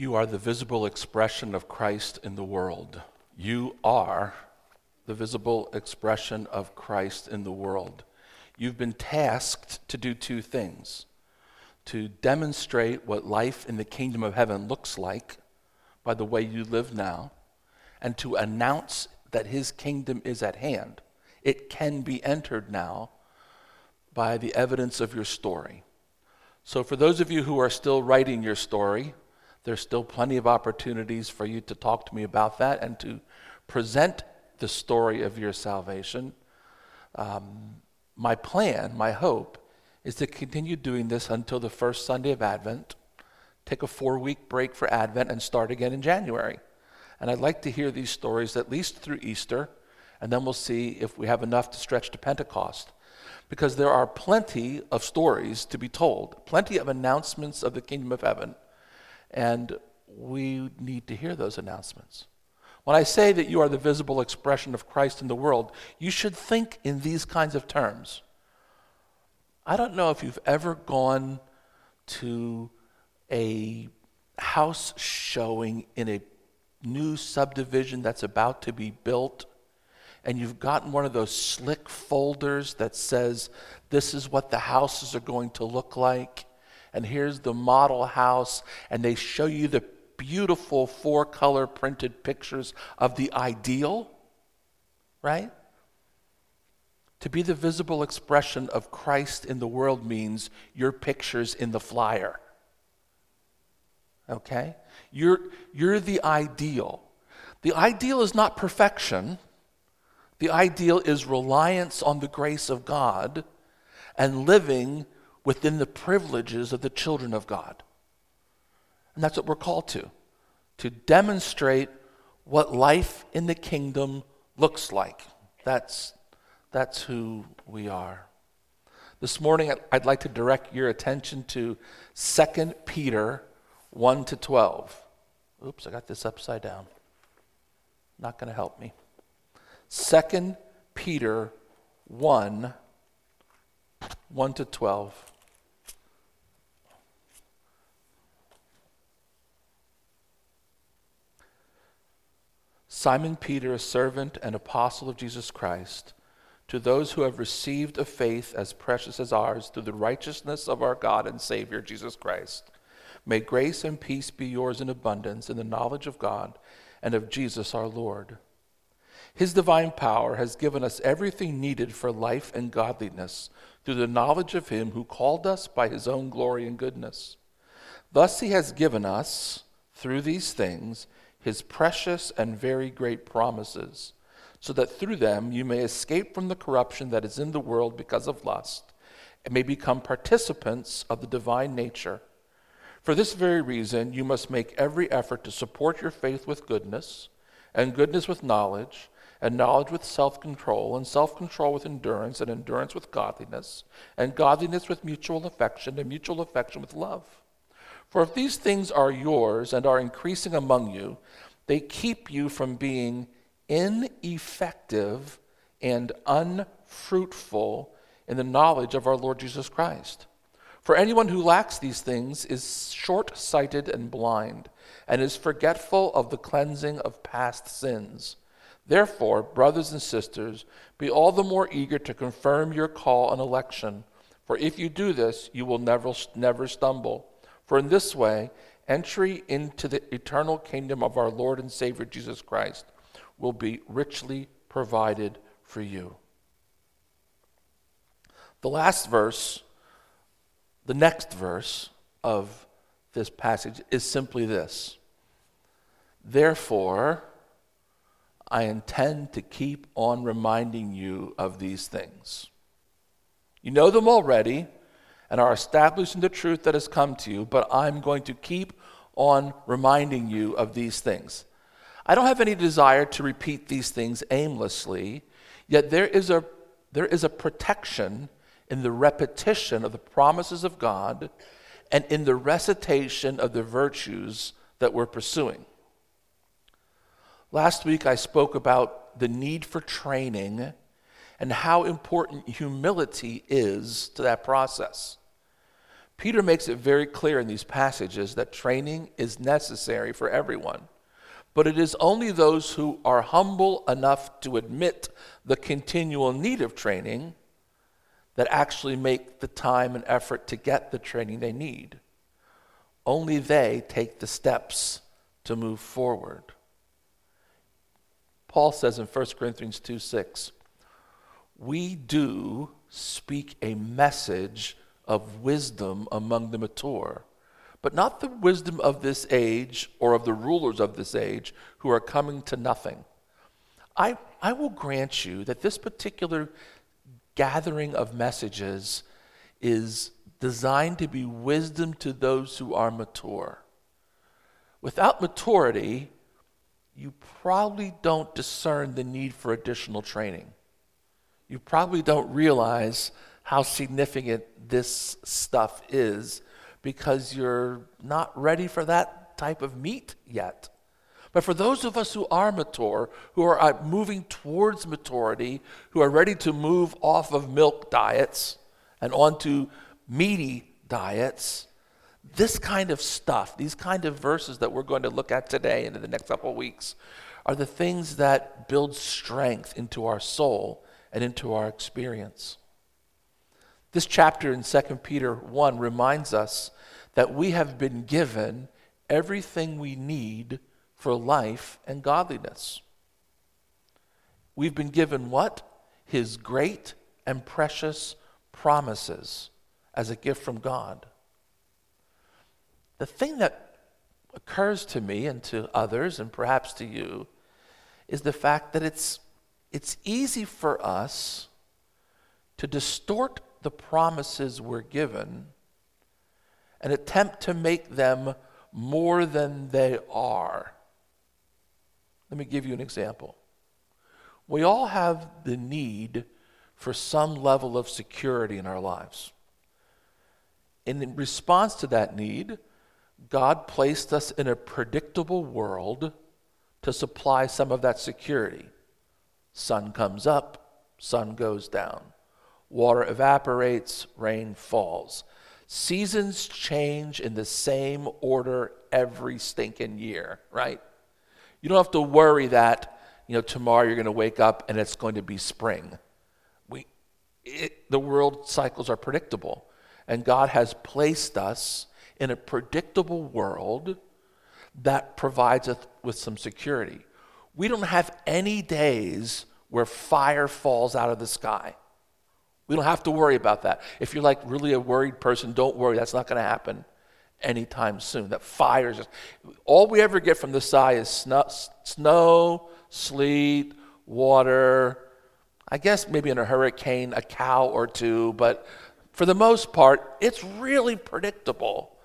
You are the visible expression of Christ in the world. You are the visible expression of Christ in the world. You've been tasked to do two things to demonstrate what life in the kingdom of heaven looks like by the way you live now, and to announce that his kingdom is at hand. It can be entered now by the evidence of your story. So, for those of you who are still writing your story, there's still plenty of opportunities for you to talk to me about that and to present the story of your salvation. Um, my plan, my hope, is to continue doing this until the first Sunday of Advent, take a four week break for Advent, and start again in January. And I'd like to hear these stories at least through Easter, and then we'll see if we have enough to stretch to Pentecost. Because there are plenty of stories to be told, plenty of announcements of the kingdom of heaven, and we need to hear those announcements. When I say that you are the visible expression of Christ in the world, you should think in these kinds of terms. I don't know if you've ever gone to a house showing in a new subdivision that's about to be built, and you've gotten one of those slick folders that says, This is what the houses are going to look like, and here's the model house, and they show you the beautiful four color printed pictures of the ideal, right? To be the visible expression of Christ in the world means your picture's in the flyer. Okay? You're, you're the ideal. The ideal is not perfection, the ideal is reliance on the grace of God and living within the privileges of the children of God. And that's what we're called to to demonstrate what life in the kingdom looks like. That's that's who we are. This morning, I'd like to direct your attention to 2 Peter 1 to 12. Oops, I got this upside down. Not going to help me. 2 Peter 1 1 to 12. Simon Peter, a servant and apostle of Jesus Christ to those who have received a faith as precious as ours through the righteousness of our God and Savior Jesus Christ. May grace and peace be yours in abundance in the knowledge of God and of Jesus our Lord. His divine power has given us everything needed for life and godliness through the knowledge of Him who called us by His own glory and goodness. Thus He has given us, through these things, His precious and very great promises so that through them you may escape from the corruption that is in the world because of lust, and may become participants of the divine nature. For this very reason, you must make every effort to support your faith with goodness, and goodness with knowledge, and knowledge with self control, and self control with endurance, and endurance with godliness, and godliness with mutual affection, and mutual affection with love. For if these things are yours and are increasing among you, they keep you from being ineffective and unfruitful in the knowledge of our Lord Jesus Christ. For anyone who lacks these things is short sighted and blind, and is forgetful of the cleansing of past sins. Therefore, brothers and sisters, be all the more eager to confirm your call and election. For if you do this, you will never, never stumble. For in this way, entry into the eternal kingdom of our Lord and Savior Jesus Christ will be richly provided for you. The last verse, the next verse of this passage is simply this Therefore, I intend to keep on reminding you of these things. You know them already and are established in the truth that has come to you, but I'm going to keep on reminding you of these things. I don't have any desire to repeat these things aimlessly, yet there is a, there is a protection in the repetition of the promises of God and in the recitation of the virtues that we're pursuing. Last week I spoke about the need for training and how important humility is to that process. Peter makes it very clear in these passages that training is necessary for everyone. But it is only those who are humble enough to admit the continual need of training that actually make the time and effort to get the training they need. Only they take the steps to move forward. Paul says in 1 Corinthians 2 6, we do speak a message of wisdom among the mature, but not the wisdom of this age or of the rulers of this age who are coming to nothing. I, I will grant you that this particular gathering of messages is designed to be wisdom to those who are mature. Without maturity, you probably don't discern the need for additional training. You probably don't realize how significant this stuff is because you're not ready for that type of meat yet. But for those of us who are mature, who are uh, moving towards maturity, who are ready to move off of milk diets and onto meaty diets, this kind of stuff, these kind of verses that we're going to look at today and in the next couple of weeks, are the things that build strength into our soul and into our experience. This chapter in 2 Peter 1 reminds us that we have been given everything we need for life and godliness. We've been given what? His great and precious promises as a gift from God. The thing that occurs to me and to others, and perhaps to you, is the fact that it's, it's easy for us to distort the promises we're given and attempt to make them more than they are. Let me give you an example. We all have the need for some level of security in our lives. in response to that need, God placed us in a predictable world to supply some of that security. Sun comes up, sun goes down. Water evaporates, rain falls. Seasons change in the same order every stinking year, right? You don't have to worry that, you know, tomorrow you're going to wake up and it's going to be spring. We, it, the world cycles are predictable. And God has placed us in a predictable world that provides us with some security. We don't have any days where fire falls out of the sky. We don't have to worry about that. If you're like really a worried person, don't worry. That's not going to happen anytime soon. That fire is just, all we ever get from the sky is snow, snow, sleet, water. I guess maybe in a hurricane, a cow or two, but for the most part, it's really predictable.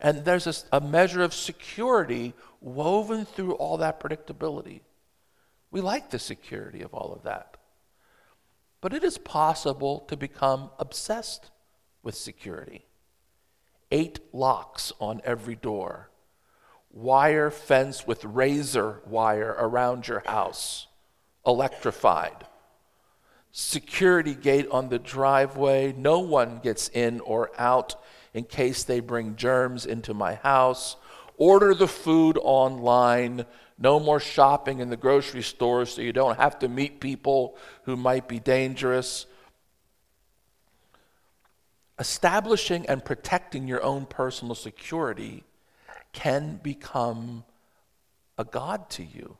And there's a, a measure of security woven through all that predictability. We like the security of all of that. But it is possible to become obsessed with security. Eight locks on every door, wire fence with razor wire around your house, electrified, security gate on the driveway, no one gets in or out in case they bring germs into my house. Order the food online. No more shopping in the grocery store so you don't have to meet people who might be dangerous. Establishing and protecting your own personal security can become a God to you.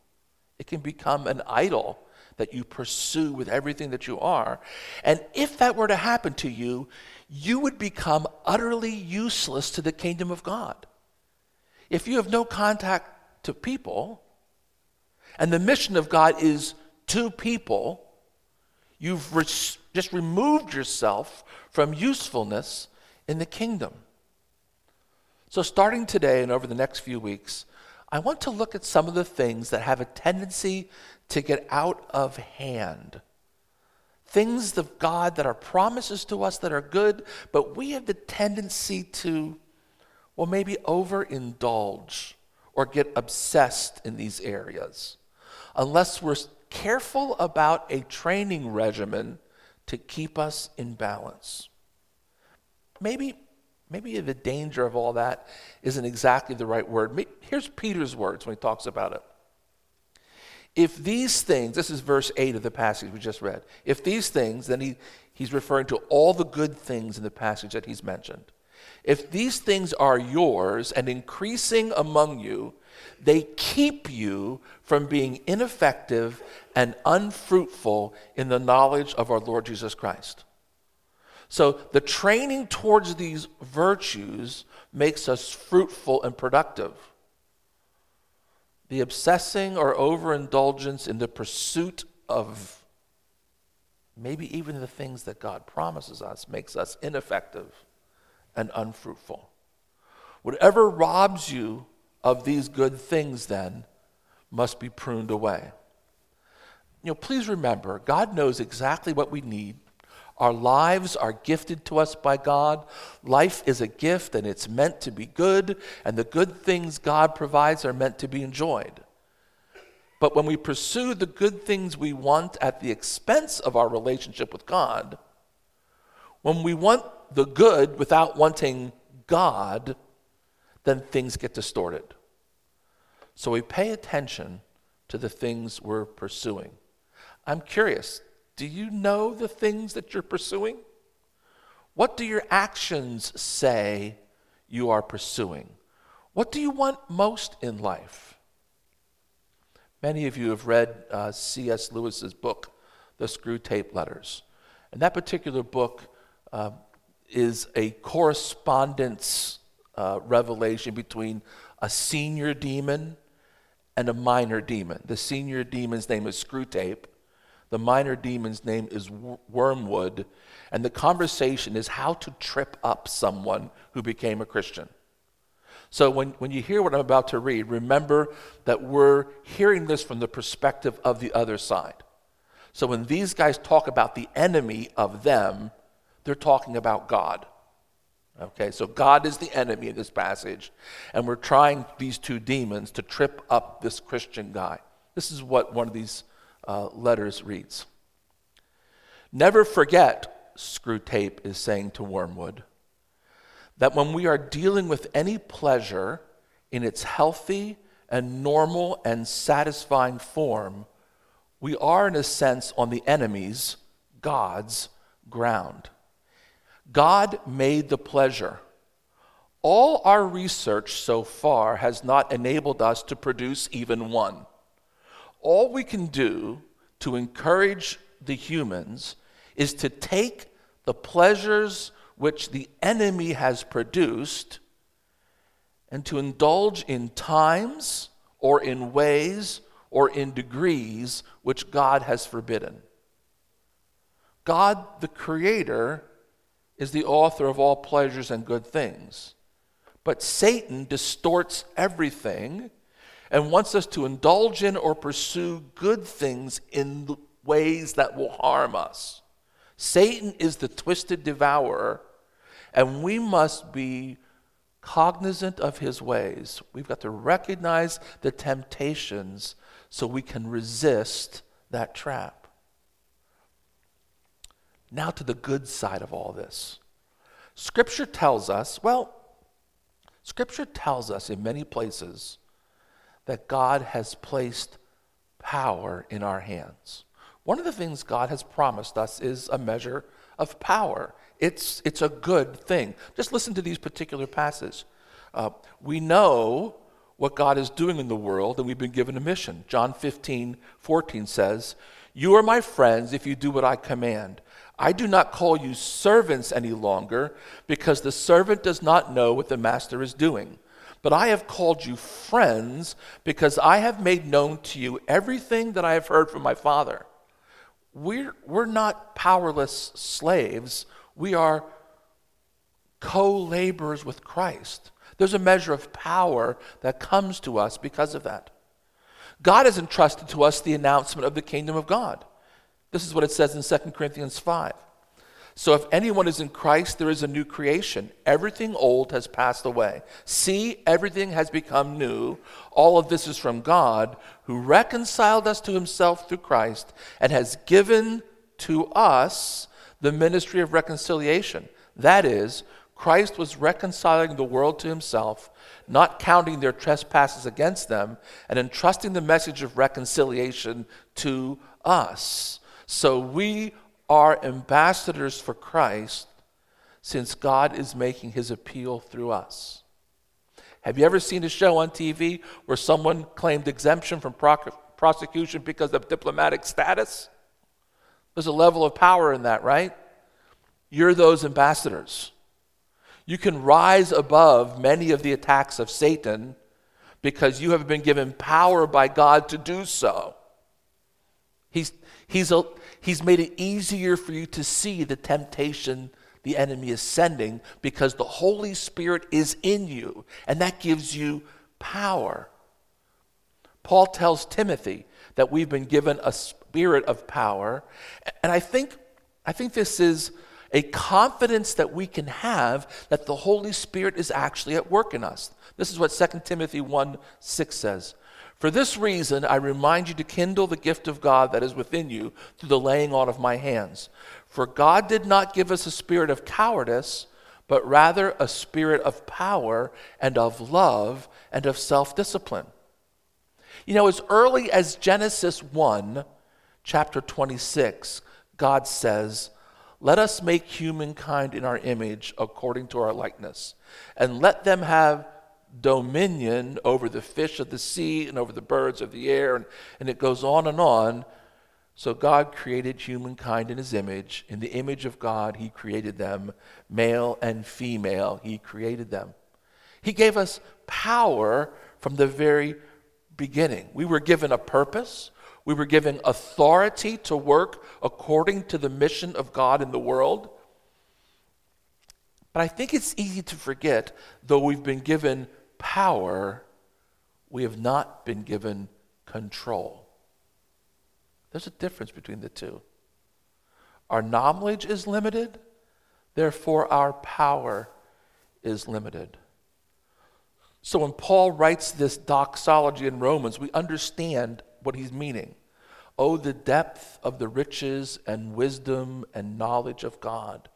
It can become an idol that you pursue with everything that you are. And if that were to happen to you, you would become utterly useless to the kingdom of God. If you have no contact to people, and the mission of God is to people, you've re- just removed yourself from usefulness in the kingdom. So, starting today and over the next few weeks, I want to look at some of the things that have a tendency to get out of hand. Things of God that are promises to us that are good, but we have the tendency to, well, maybe overindulge or get obsessed in these areas unless we're careful about a training regimen to keep us in balance. Maybe maybe the danger of all that isn't exactly the right word. Here's Peter's words when he talks about it. If these things, this is verse 8 of the passage we just read, if these things, then he, he's referring to all the good things in the passage that he's mentioned. If these things are yours and increasing among you, they keep you from being ineffective and unfruitful in the knowledge of our Lord Jesus Christ. So the training towards these virtues makes us fruitful and productive. The obsessing or overindulgence in the pursuit of maybe even the things that God promises us makes us ineffective and unfruitful. Whatever robs you of these good things, then, must be pruned away. You know, please remember, God knows exactly what we need. Our lives are gifted to us by God. Life is a gift and it's meant to be good, and the good things God provides are meant to be enjoyed. But when we pursue the good things we want at the expense of our relationship with God, when we want the good without wanting God, then things get distorted. So we pay attention to the things we're pursuing. I'm curious do you know the things that you're pursuing? What do your actions say you are pursuing? What do you want most in life? Many of you have read uh, C.S. Lewis's book, The Screwtape Letters. And that particular book uh, is a correspondence uh, revelation between a senior demon and a minor demon. The senior demon's name is Screwtape, the minor demon's name is Wormwood, and the conversation is how to trip up someone who became a Christian. So when, when you hear what I'm about to read, remember that we're hearing this from the perspective of the other side. So when these guys talk about the enemy of them, they're talking about God. Okay, so God is the enemy in this passage, and we're trying these two demons to trip up this Christian guy. This is what one of these uh, letters reads Never forget, Screwtape is saying to Wormwood, that when we are dealing with any pleasure in its healthy and normal and satisfying form, we are, in a sense, on the enemy's, God's, ground. God made the pleasure. All our research so far has not enabled us to produce even one. All we can do to encourage the humans is to take the pleasures which the enemy has produced and to indulge in times or in ways or in degrees which God has forbidden. God, the Creator, is the author of all pleasures and good things. But Satan distorts everything and wants us to indulge in or pursue good things in ways that will harm us. Satan is the twisted devourer, and we must be cognizant of his ways. We've got to recognize the temptations so we can resist that trap. Now, to the good side of all this. Scripture tells us, well, Scripture tells us in many places that God has placed power in our hands. One of the things God has promised us is a measure of power. It's, it's a good thing. Just listen to these particular passages. Uh, we know what God is doing in the world, and we've been given a mission. John 15, 14 says, You are my friends if you do what I command. I do not call you servants any longer, because the servant does not know what the master is doing. But I have called you friends, because I have made known to you everything that I have heard from my Father. We're, we're not powerless slaves, we are co laborers with Christ. There's a measure of power that comes to us because of that. God has entrusted to us the announcement of the kingdom of God. This is what it says in 2 Corinthians 5. So if anyone is in Christ, there is a new creation. Everything old has passed away. See, everything has become new. All of this is from God, who reconciled us to himself through Christ and has given to us the ministry of reconciliation. That is, Christ was reconciling the world to himself, not counting their trespasses against them, and entrusting the message of reconciliation to us. So we are ambassadors for Christ since God is making his appeal through us. Have you ever seen a show on TV where someone claimed exemption from prosecution because of diplomatic status? There's a level of power in that, right? You're those ambassadors. You can rise above many of the attacks of Satan because you have been given power by God to do so. He's, he's, he's made it easier for you to see the temptation the enemy is sending because the Holy Spirit is in you, and that gives you power. Paul tells Timothy that we've been given a spirit of power, and I think, I think this is a confidence that we can have that the Holy Spirit is actually at work in us. This is what 2 Timothy 1 6 says. For this reason, I remind you to kindle the gift of God that is within you through the laying on of my hands. For God did not give us a spirit of cowardice, but rather a spirit of power and of love and of self discipline. You know, as early as Genesis 1, chapter 26, God says, let us make humankind in our image according to our likeness, and let them have dominion over the fish of the sea and over the birds of the air. And, and it goes on and on. So God created humankind in his image. In the image of God, he created them. Male and female, he created them. He gave us power from the very beginning. We were given a purpose. We were given authority to work according to the mission of God in the world. But I think it's easy to forget, though we've been given power, we have not been given control. There's a difference between the two. Our knowledge is limited, therefore, our power is limited. So when Paul writes this doxology in Romans, we understand what he's meaning. Oh, the depth of the riches and wisdom and knowledge of God.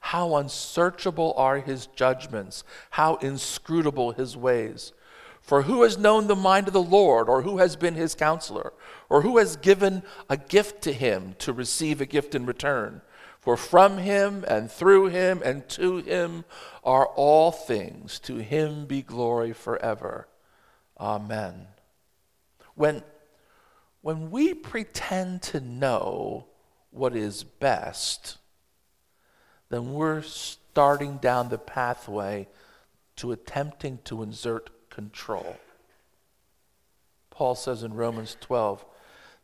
How unsearchable are his judgments, how inscrutable his ways. For who has known the mind of the Lord, or who has been his counselor, or who has given a gift to him to receive a gift in return? For from him and through him and to him are all things. To him be glory forever. Amen. When when we pretend to know what is best, then we're starting down the pathway to attempting to insert control. Paul says in Romans 12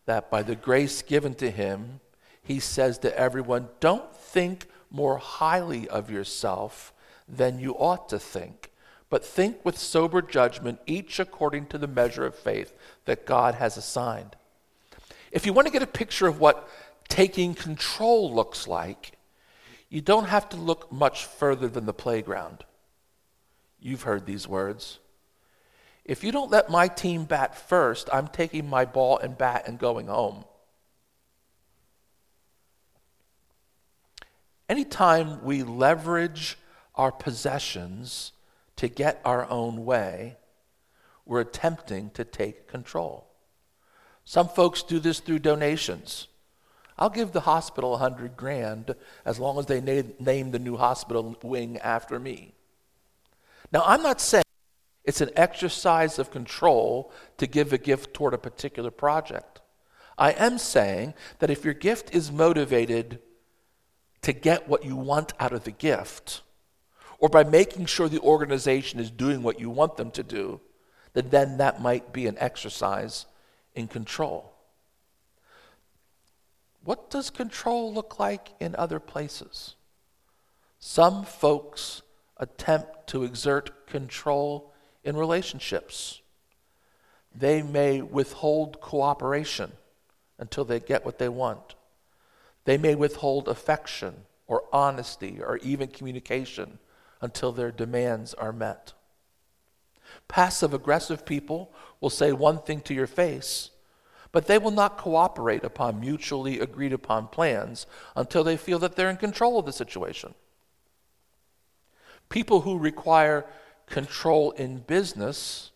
that by the grace given to him, he says to everyone, Don't think more highly of yourself than you ought to think, but think with sober judgment, each according to the measure of faith that God has assigned. If you want to get a picture of what taking control looks like, you don't have to look much further than the playground. You've heard these words. If you don't let my team bat first, I'm taking my ball and bat and going home. Anytime we leverage our possessions to get our own way, we're attempting to take control. Some folks do this through donations. I'll give the hospital a hundred grand as long as they na- name the new hospital wing after me. Now, I'm not saying it's an exercise of control to give a gift toward a particular project. I am saying that if your gift is motivated to get what you want out of the gift, or by making sure the organization is doing what you want them to do, then, then that might be an exercise in control. What does control look like in other places? Some folks attempt to exert control in relationships. They may withhold cooperation until they get what they want. They may withhold affection or honesty or even communication until their demands are met. Passive aggressive people will say one thing to your face, but they will not cooperate upon mutually agreed upon plans until they feel that they're in control of the situation. People who require control in business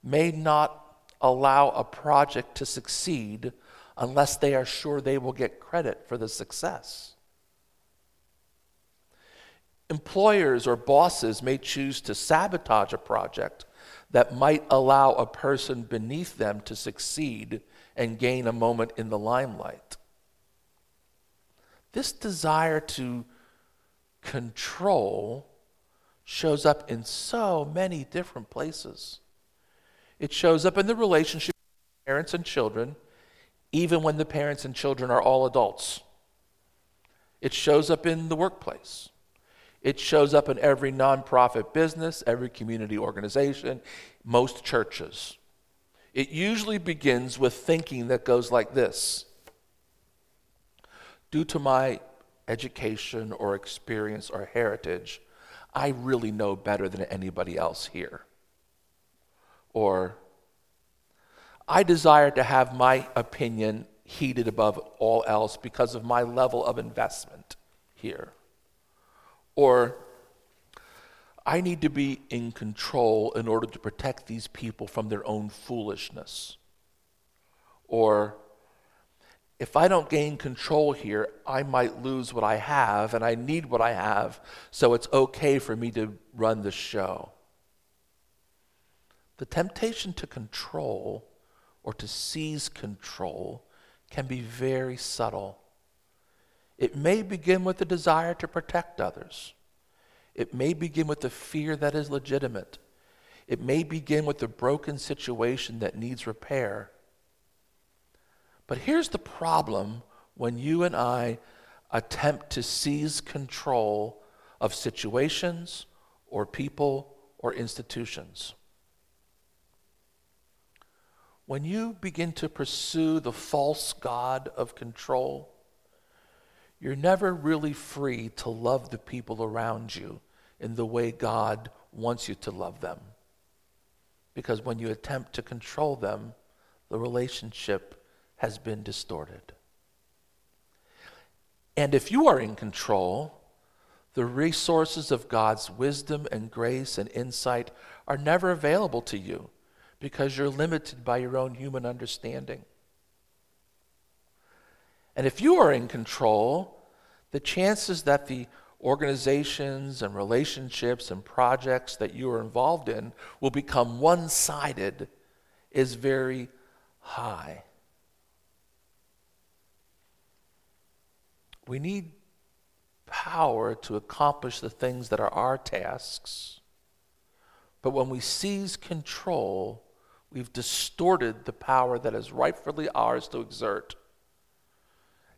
may not allow a project to succeed unless they are sure they will get credit for the success. Employers or bosses may choose to sabotage a project that might allow a person beneath them to succeed and gain a moment in the limelight. This desire to control shows up in so many different places. It shows up in the relationship between parents and children, even when the parents and children are all adults. It shows up in the workplace. It shows up in every nonprofit business, every community organization, most churches. It usually begins with thinking that goes like this Due to my education or experience or heritage, I really know better than anybody else here. Or, I desire to have my opinion heeded above all else because of my level of investment here. Or, I need to be in control in order to protect these people from their own foolishness. Or, if I don't gain control here, I might lose what I have, and I need what I have, so it's okay for me to run the show. The temptation to control or to seize control can be very subtle. It may begin with the desire to protect others. It may begin with the fear that is legitimate. It may begin with a broken situation that needs repair. But here's the problem when you and I attempt to seize control of situations or people or institutions. When you begin to pursue the false God of control, you're never really free to love the people around you in the way God wants you to love them. Because when you attempt to control them, the relationship has been distorted. And if you are in control, the resources of God's wisdom and grace and insight are never available to you because you're limited by your own human understanding. And if you are in control, the chances that the organizations and relationships and projects that you are involved in will become one sided is very high. We need power to accomplish the things that are our tasks. But when we seize control, we've distorted the power that is rightfully ours to exert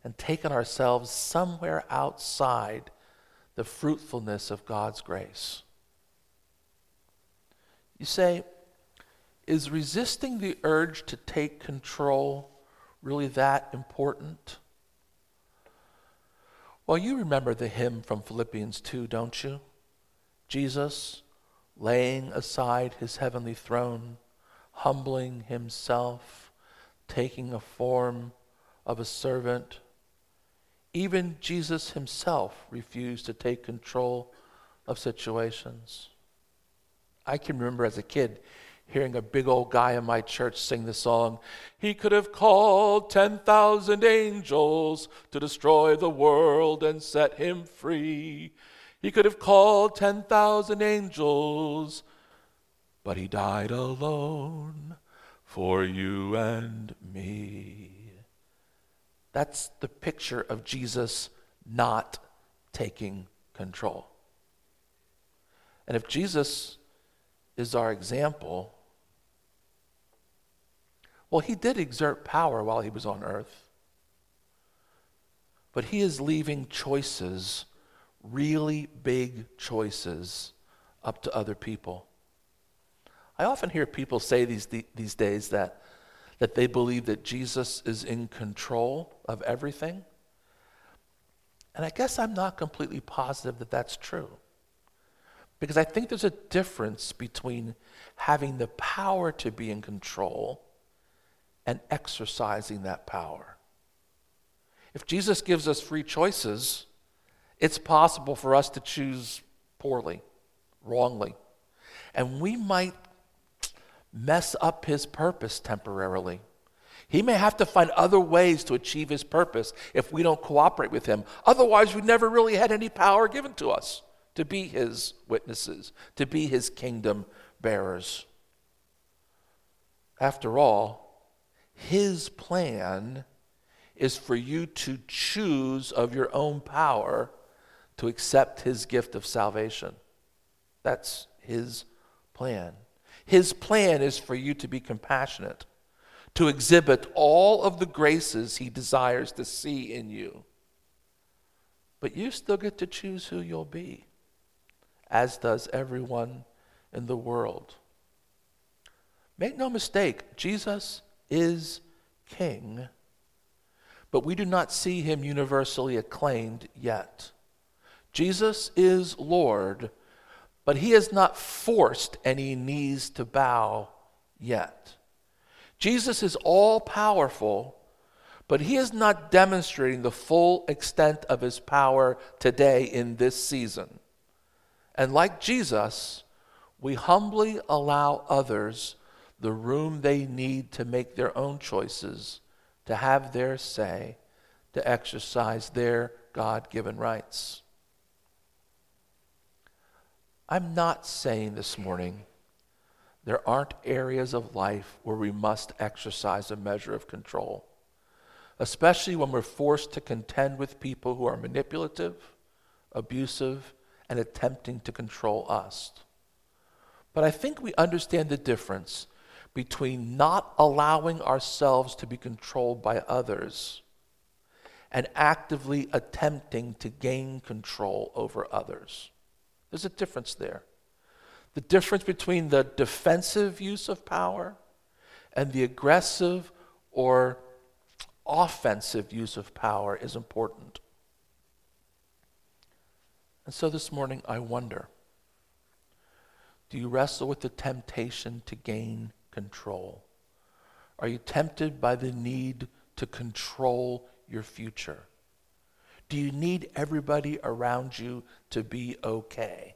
and taken ourselves somewhere outside the fruitfulness of God's grace. You say, is resisting the urge to take control really that important? Well, you remember the hymn from Philippians 2, don't you? Jesus laying aside his heavenly throne, humbling himself, taking a form of a servant. Even Jesus himself refused to take control of situations. I can remember as a kid hearing a big old guy in my church sing the song, He could have called 10,000 angels to destroy the world and set him free. He could have called 10,000 angels, but he died alone for you and me. That's the picture of Jesus not taking control. And if Jesus is our example, well, he did exert power while he was on earth. But he is leaving choices, really big choices, up to other people. I often hear people say these, these days that, that they believe that Jesus is in control of everything. And I guess I'm not completely positive that that's true. Because I think there's a difference between having the power to be in control and exercising that power. If Jesus gives us free choices, it's possible for us to choose poorly. wrongly. And we might mess up his purpose temporarily. He may have to find other ways to achieve his purpose if we don't cooperate with him. Otherwise, we never really had any power given to us to be his witnesses, to be his kingdom bearers. After all, his plan is for you to choose of your own power to accept his gift of salvation. That's his plan. His plan is for you to be compassionate, to exhibit all of the graces he desires to see in you. But you still get to choose who you'll be, as does everyone in the world. Make no mistake, Jesus is king, but we do not see him universally acclaimed yet. Jesus is Lord but he has not forced any knees to bow yet. Jesus is all powerful, but he is not demonstrating the full extent of his power today in this season. And like Jesus, we humbly allow others the room they need to make their own choices, to have their say, to exercise their God given rights. I'm not saying this morning there aren't areas of life where we must exercise a measure of control, especially when we're forced to contend with people who are manipulative, abusive, and attempting to control us. But I think we understand the difference between not allowing ourselves to be controlled by others and actively attempting to gain control over others. There's a difference there. The difference between the defensive use of power and the aggressive or offensive use of power is important. And so this morning, I wonder do you wrestle with the temptation to gain control? Are you tempted by the need to control your future? Do you need everybody around you to be okay?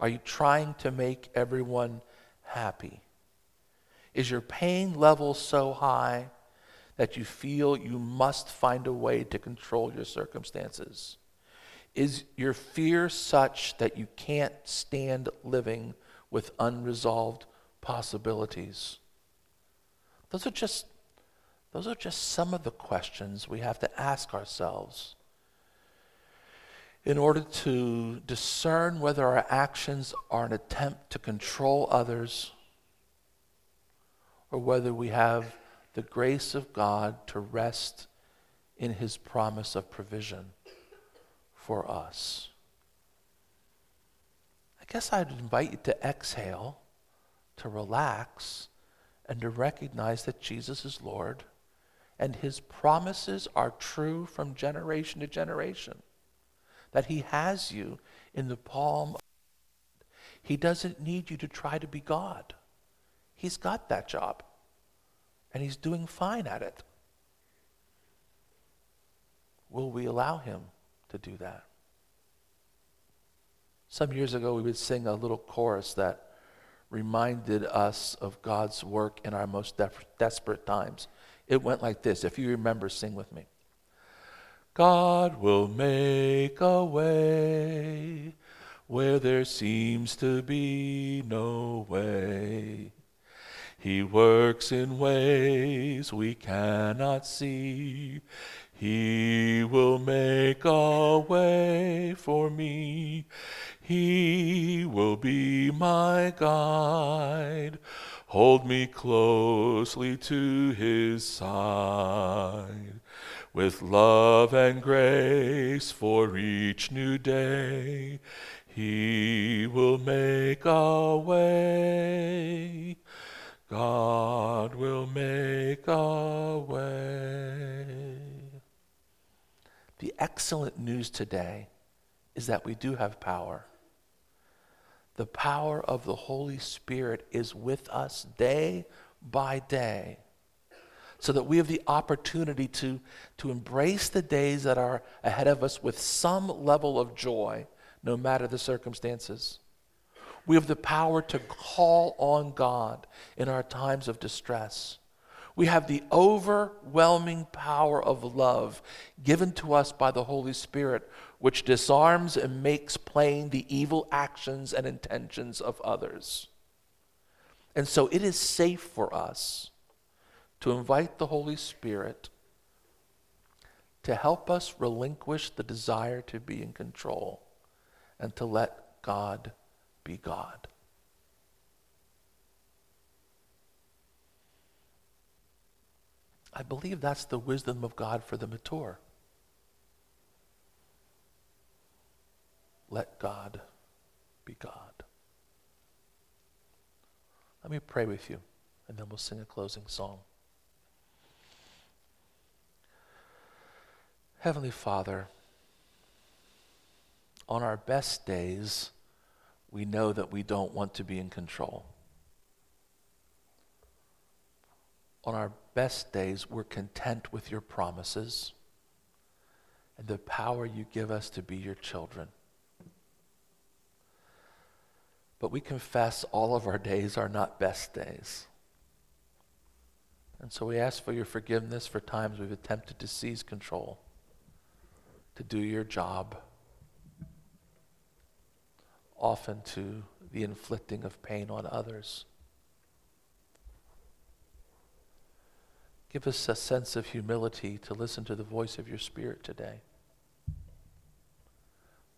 Are you trying to make everyone happy? Is your pain level so high that you feel you must find a way to control your circumstances? Is your fear such that you can't stand living with unresolved possibilities? Those are just, those are just some of the questions we have to ask ourselves in order to discern whether our actions are an attempt to control others or whether we have the grace of God to rest in his promise of provision for us. I guess I'd invite you to exhale, to relax, and to recognize that Jesus is Lord and his promises are true from generation to generation that He has you in the palm. He doesn't need you to try to be God. He's got that job, and He's doing fine at it. Will we allow Him to do that? Some years ago, we would sing a little chorus that reminded us of God's work in our most desperate times. It went like this. If you remember, sing with me. God will make a way where there seems to be no way. He works in ways we cannot see. He will make a way for me. He will be my guide. Hold me closely to his side with love and grace for each new day. He will make a way. God will make a way. The excellent news today is that we do have power. The power of the Holy Spirit is with us day by day so that we have the opportunity to, to embrace the days that are ahead of us with some level of joy, no matter the circumstances. We have the power to call on God in our times of distress. We have the overwhelming power of love given to us by the Holy Spirit, which disarms and makes plain the evil actions and intentions of others. And so it is safe for us to invite the Holy Spirit to help us relinquish the desire to be in control and to let God be God. I believe that's the wisdom of God for the mature. Let God be God. Let me pray with you, and then we'll sing a closing song. Heavenly Father, on our best days, we know that we don't want to be in control. On our best days, we're content with your promises and the power you give us to be your children. But we confess all of our days are not best days. And so we ask for your forgiveness for times we've attempted to seize control, to do your job, often to the inflicting of pain on others. Give us a sense of humility to listen to the voice of your Spirit today.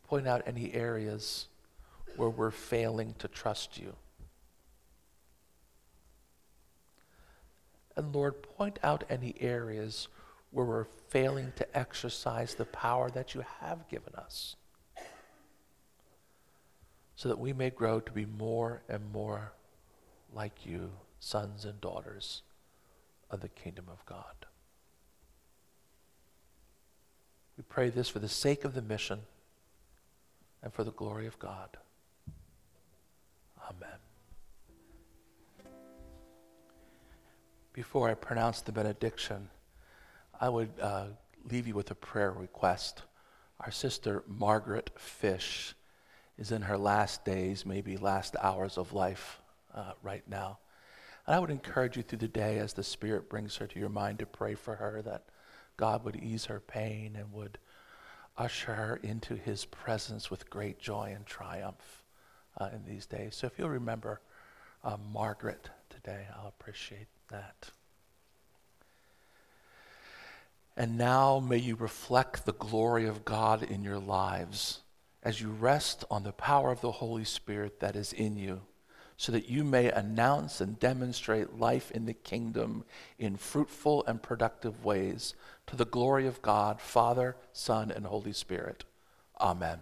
Point out any areas where we're failing to trust you. And Lord, point out any areas where we're failing to exercise the power that you have given us so that we may grow to be more and more like you, sons and daughters of the kingdom of God. We pray this for the sake of the mission and for the glory of God. Amen. Before I pronounce the benediction, I would uh, leave you with a prayer request. Our sister Margaret Fish is in her last days, maybe last hours of life uh, right now. And I would encourage you through the day as the Spirit brings her to your mind to pray for her that God would ease her pain and would usher her into his presence with great joy and triumph uh, in these days. So if you'll remember uh, Margaret today, I'll appreciate that. And now may you reflect the glory of God in your lives as you rest on the power of the Holy Spirit that is in you, so that you may announce and demonstrate life in the kingdom in fruitful and productive ways to the glory of God, Father, Son, and Holy Spirit. Amen.